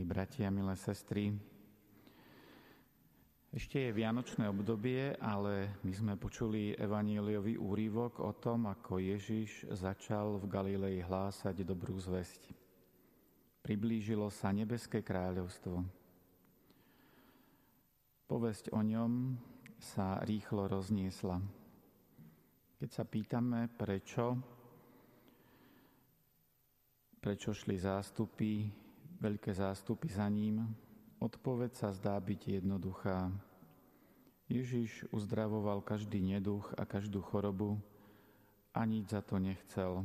Milí bratia, milé sestry, ešte je vianočné obdobie, ale my sme počuli evaníliový úrivok o tom, ako Ježiš začal v Galilei hlásať dobrú zväzť. Priblížilo sa nebeské kráľovstvo. Povesť o ňom sa rýchlo rozniesla. Keď sa pýtame, prečo, prečo šli zástupy, veľké zástupy za ním, Odpoveď sa zdá byť jednoduchá. Ježiš uzdravoval každý neduch a každú chorobu a nič za to nechcel.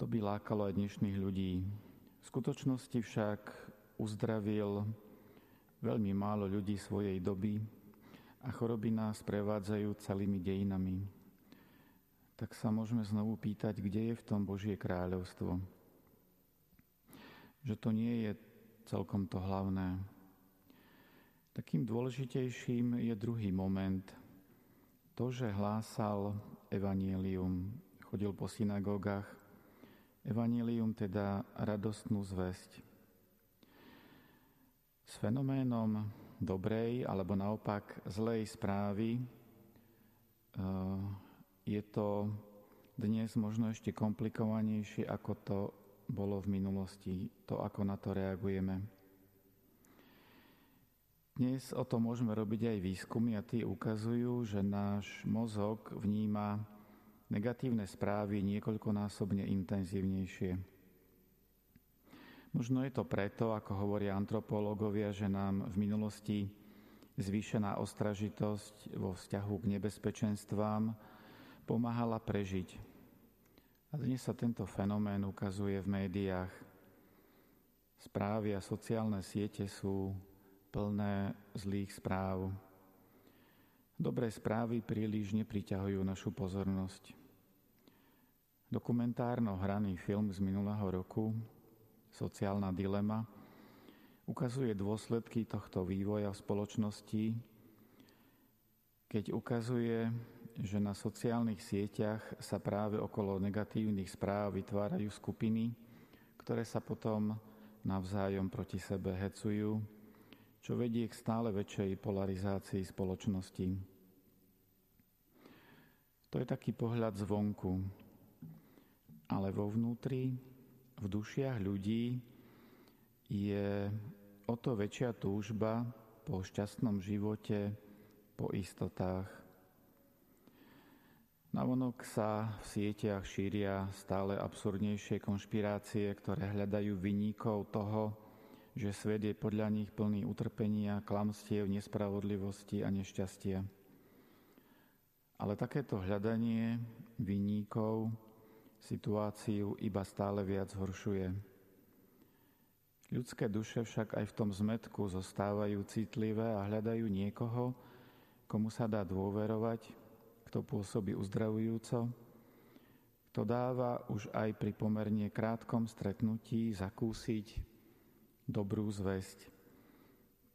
To by lákalo aj dnešných ľudí. V skutočnosti však uzdravil veľmi málo ľudí svojej doby a choroby nás prevádzajú celými dejinami. Tak sa môžeme znovu pýtať, kde je v tom Božie kráľovstvo že to nie je celkom to hlavné. Takým dôležitejším je druhý moment. To, že hlásal evanielium, chodil po synagógach, evanielium teda radostnú zväzť. S fenoménom dobrej alebo naopak zlej správy eh, je to dnes možno ešte komplikovanejšie, ako to bolo v minulosti, to ako na to reagujeme. Dnes o tom môžeme robiť aj výskumy a tie ukazujú, že náš mozog vníma negatívne správy niekoľkonásobne intenzívnejšie. Možno je to preto, ako hovoria antropológovia, že nám v minulosti zvýšená ostražitosť vo vzťahu k nebezpečenstvám pomáhala prežiť a dnes sa tento fenomén ukazuje v médiách. Správy a sociálne siete sú plné zlých správ. Dobré správy príliš nepriťahujú našu pozornosť. Dokumentárno hraný film z minulého roku, Sociálna dilema, ukazuje dôsledky tohto vývoja v spoločnosti, keď ukazuje, že na sociálnych sieťach sa práve okolo negatívnych správ vytvárajú skupiny, ktoré sa potom navzájom proti sebe hecujú, čo vedie k stále väčšej polarizácii spoločnosti. To je taký pohľad zvonku. Ale vo vnútri, v dušiach ľudí je o to väčšia túžba po šťastnom živote, po istotách, Navonok sa v sieťach šíria stále absurdnejšie konšpirácie, ktoré hľadajú vyníkov toho, že svet je podľa nich plný utrpenia, klamstiev, nespravodlivosti a nešťastia. Ale takéto hľadanie vyníkov situáciu iba stále viac zhoršuje. Ľudské duše však aj v tom zmetku zostávajú citlivé a hľadajú niekoho, komu sa dá dôverovať, kto pôsobí uzdravujúco, kto dáva už aj pri pomerne krátkom stretnutí zakúsiť dobrú zväzť,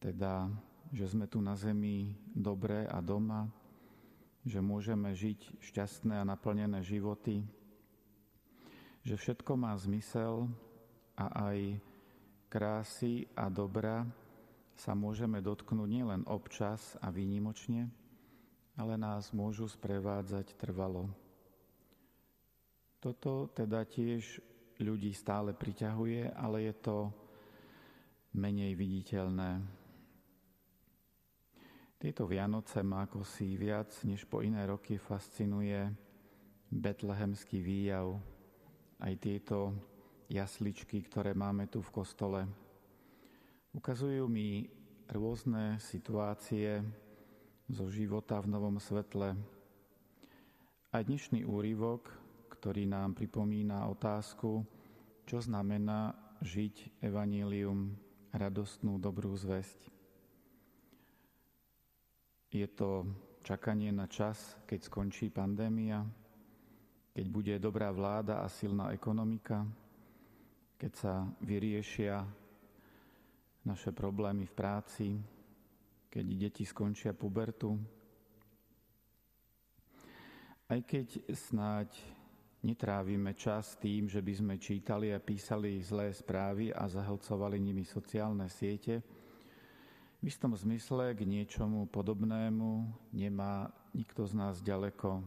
teda, že sme tu na zemi dobré a doma, že môžeme žiť šťastné a naplnené životy, že všetko má zmysel a aj krásy a dobra sa môžeme dotknúť nielen občas a výnimočne, ale nás môžu sprevádzať trvalo. Toto teda tiež ľudí stále priťahuje, ale je to menej viditeľné. Tieto Vianoce ma ako si viac než po iné roky fascinuje betlehemský výjav, aj tieto jasličky, ktoré máme tu v kostole. Ukazujú mi rôzne situácie, zo života v novom svetle. A dnešný úryvok, ktorý nám pripomína otázku, čo znamená žiť evanílium, radostnú dobrú zväzť. Je to čakanie na čas, keď skončí pandémia, keď bude dobrá vláda a silná ekonomika, keď sa vyriešia naše problémy v práci, keď deti skončia pubertu. Aj keď snáď netrávime čas tým, že by sme čítali a písali zlé správy a zahlcovali nimi sociálne siete. V istom zmysle k niečomu podobnému nemá nikto z nás ďaleko,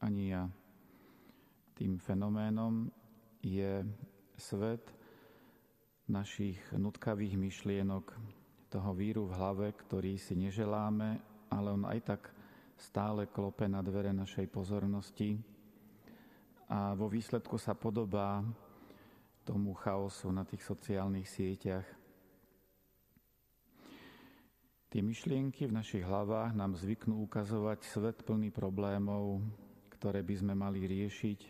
ani ja. Tým fenoménom je svet našich nutkavých myšlienok, toho víru v hlave, ktorý si neželáme, ale on aj tak stále klope na dvere našej pozornosti a vo výsledku sa podobá tomu chaosu na tých sociálnych sieťach. Tie myšlienky v našich hlavách nám zvyknú ukazovať svet plný problémov, ktoré by sme mali riešiť,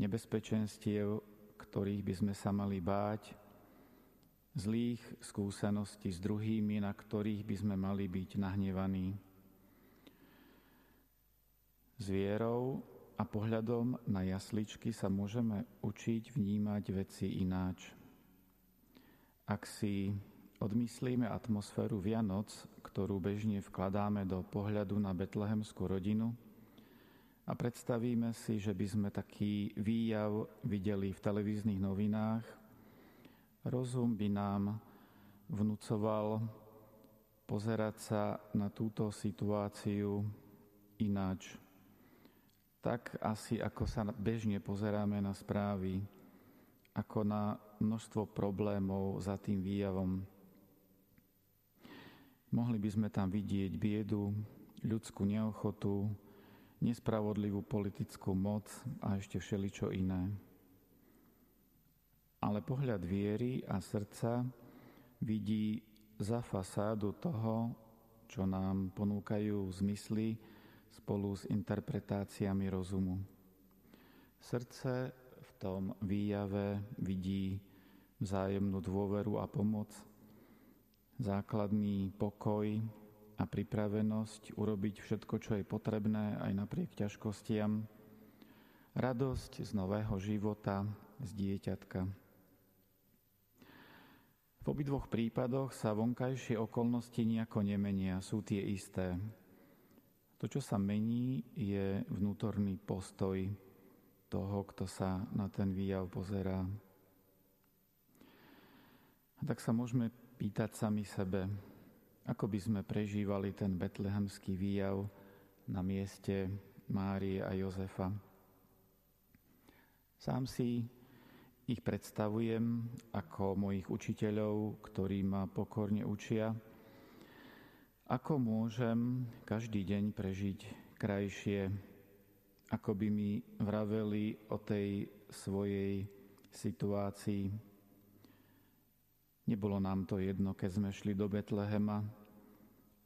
nebezpečenstiev, ktorých by sme sa mali báť, zlých skúseností s druhými, na ktorých by sme mali byť nahnevaní. S vierou a pohľadom na jasličky sa môžeme učiť vnímať veci ináč. Ak si odmyslíme atmosféru Vianoc, ktorú bežne vkladáme do pohľadu na betlehemskú rodinu, a predstavíme si, že by sme taký výjav videli v televíznych novinách. Rozum by nám vnúcoval pozerať sa na túto situáciu ináč. Tak asi ako sa bežne pozeráme na správy, ako na množstvo problémov za tým výjavom. Mohli by sme tam vidieť biedu, ľudskú neochotu, nespravodlivú politickú moc a ešte všeličo iné. Ale pohľad viery a srdca vidí za fasádu toho, čo nám ponúkajú zmysly spolu s interpretáciami rozumu. Srdce v tom výjave vidí vzájomnú dôveru a pomoc, základný pokoj, a pripravenosť urobiť všetko, čo je potrebné aj napriek ťažkostiam, radosť z nového života, z dieťatka. V obidvoch prípadoch sa vonkajšie okolnosti nejako nemenia, sú tie isté. To, čo sa mení, je vnútorný postoj toho, kto sa na ten výjav pozerá. A tak sa môžeme pýtať sami sebe, ako by sme prežívali ten betlehemský výjav na mieste Márie a Jozefa? Sám si ich predstavujem ako mojich učiteľov, ktorí ma pokorne učia, ako môžem každý deň prežiť krajšie, ako by mi vraveli o tej svojej situácii, Nebolo nám to jedno, keď sme šli do Betlehema.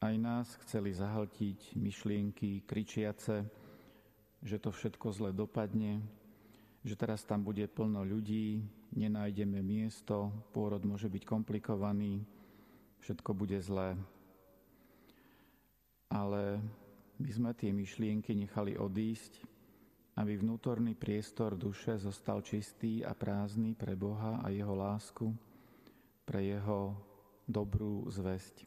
Aj nás chceli zahltiť myšlienky kričiace, že to všetko zle dopadne, že teraz tam bude plno ľudí, nenájdeme miesto, pôrod môže byť komplikovaný, všetko bude zlé. Ale my sme tie myšlienky nechali odísť, aby vnútorný priestor duše zostal čistý a prázdny pre Boha a jeho lásku pre jeho dobrú zväzť.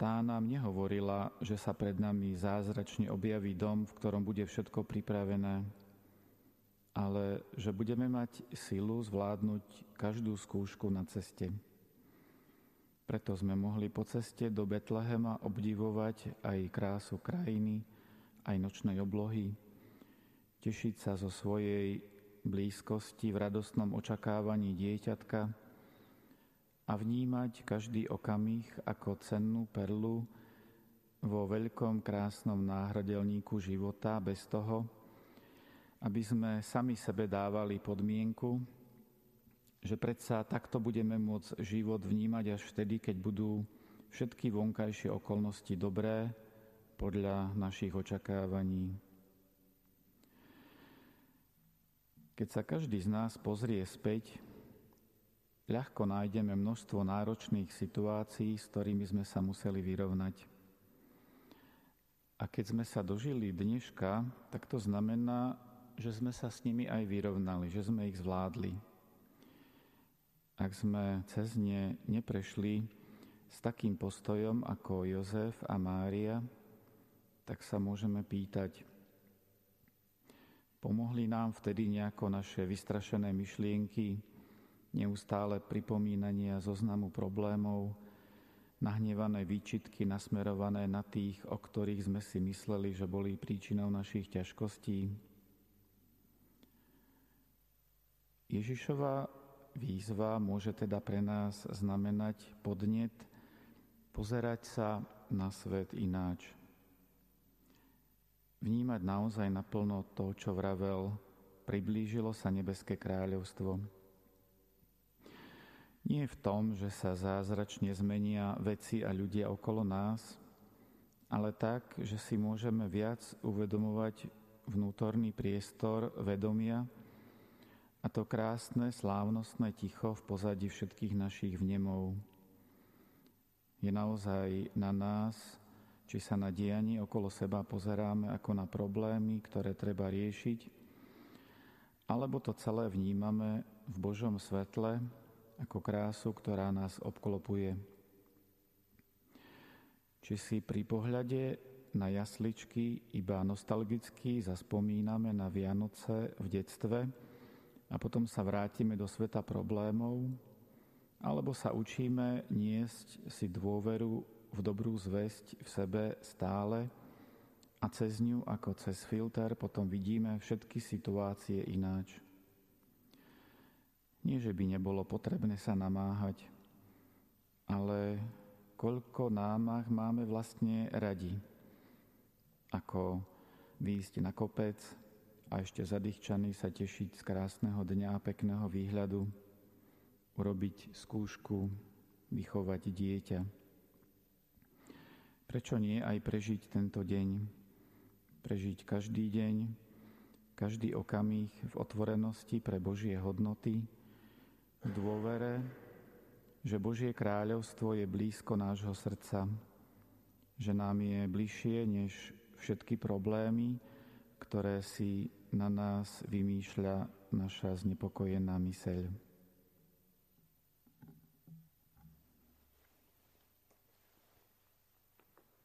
Tá nám nehovorila, že sa pred nami zázračne objaví dom, v ktorom bude všetko pripravené, ale že budeme mať silu zvládnuť každú skúšku na ceste. Preto sme mohli po ceste do Betlehema obdivovať aj krásu krajiny, aj nočnej oblohy, tešiť sa zo svojej blízkosti, v radostnom očakávaní dieťatka a vnímať každý okamih ako cennú perlu vo veľkom krásnom náhradelníku života bez toho, aby sme sami sebe dávali podmienku, že predsa takto budeme môcť život vnímať až vtedy, keď budú všetky vonkajšie okolnosti dobré podľa našich očakávaní. Keď sa každý z nás pozrie späť, ľahko nájdeme množstvo náročných situácií, s ktorými sme sa museli vyrovnať. A keď sme sa dožili dneška, tak to znamená, že sme sa s nimi aj vyrovnali, že sme ich zvládli. Ak sme cez ne neprešli s takým postojom ako Jozef a Mária, tak sa môžeme pýtať, Pomohli nám vtedy nejako naše vystrašené myšlienky, neustále pripomínania zoznamu problémov, nahnevané výčitky nasmerované na tých, o ktorých sme si mysleli, že boli príčinou našich ťažkostí. Ježišova výzva môže teda pre nás znamenať podnet pozerať sa na svet ináč. Vnímať naozaj naplno to, čo vravel, priblížilo sa nebeské kráľovstvo. Nie v tom, že sa zázračne zmenia veci a ľudia okolo nás, ale tak, že si môžeme viac uvedomovať vnútorný priestor vedomia a to krásne, slávnostné ticho v pozadí všetkých našich vnemov. Je naozaj na nás, či sa na dianie okolo seba pozeráme ako na problémy, ktoré treba riešiť, alebo to celé vnímame v Božom svetle ako krásu, ktorá nás obklopuje. Či si pri pohľade na jasličky iba nostalgicky zaspomíname na Vianoce v detstve a potom sa vrátime do sveta problémov, alebo sa učíme niesť si dôveru v dobrú zväzť v sebe stále a cez ňu ako cez filter potom vidíme všetky situácie ináč. Nie, že by nebolo potrebné sa namáhať, ale koľko námah máme vlastne radi. Ako výjsť na kopec a ešte zadýchčaný sa tešiť z krásneho dňa a pekného výhľadu, urobiť skúšku, vychovať dieťa. Prečo nie aj prežiť tento deň? Prežiť každý deň, každý okamih v otvorenosti pre Božie hodnoty, v dôvere, že Božie kráľovstvo je blízko nášho srdca, že nám je bližšie než všetky problémy, ktoré si na nás vymýšľa naša znepokojená myseľ.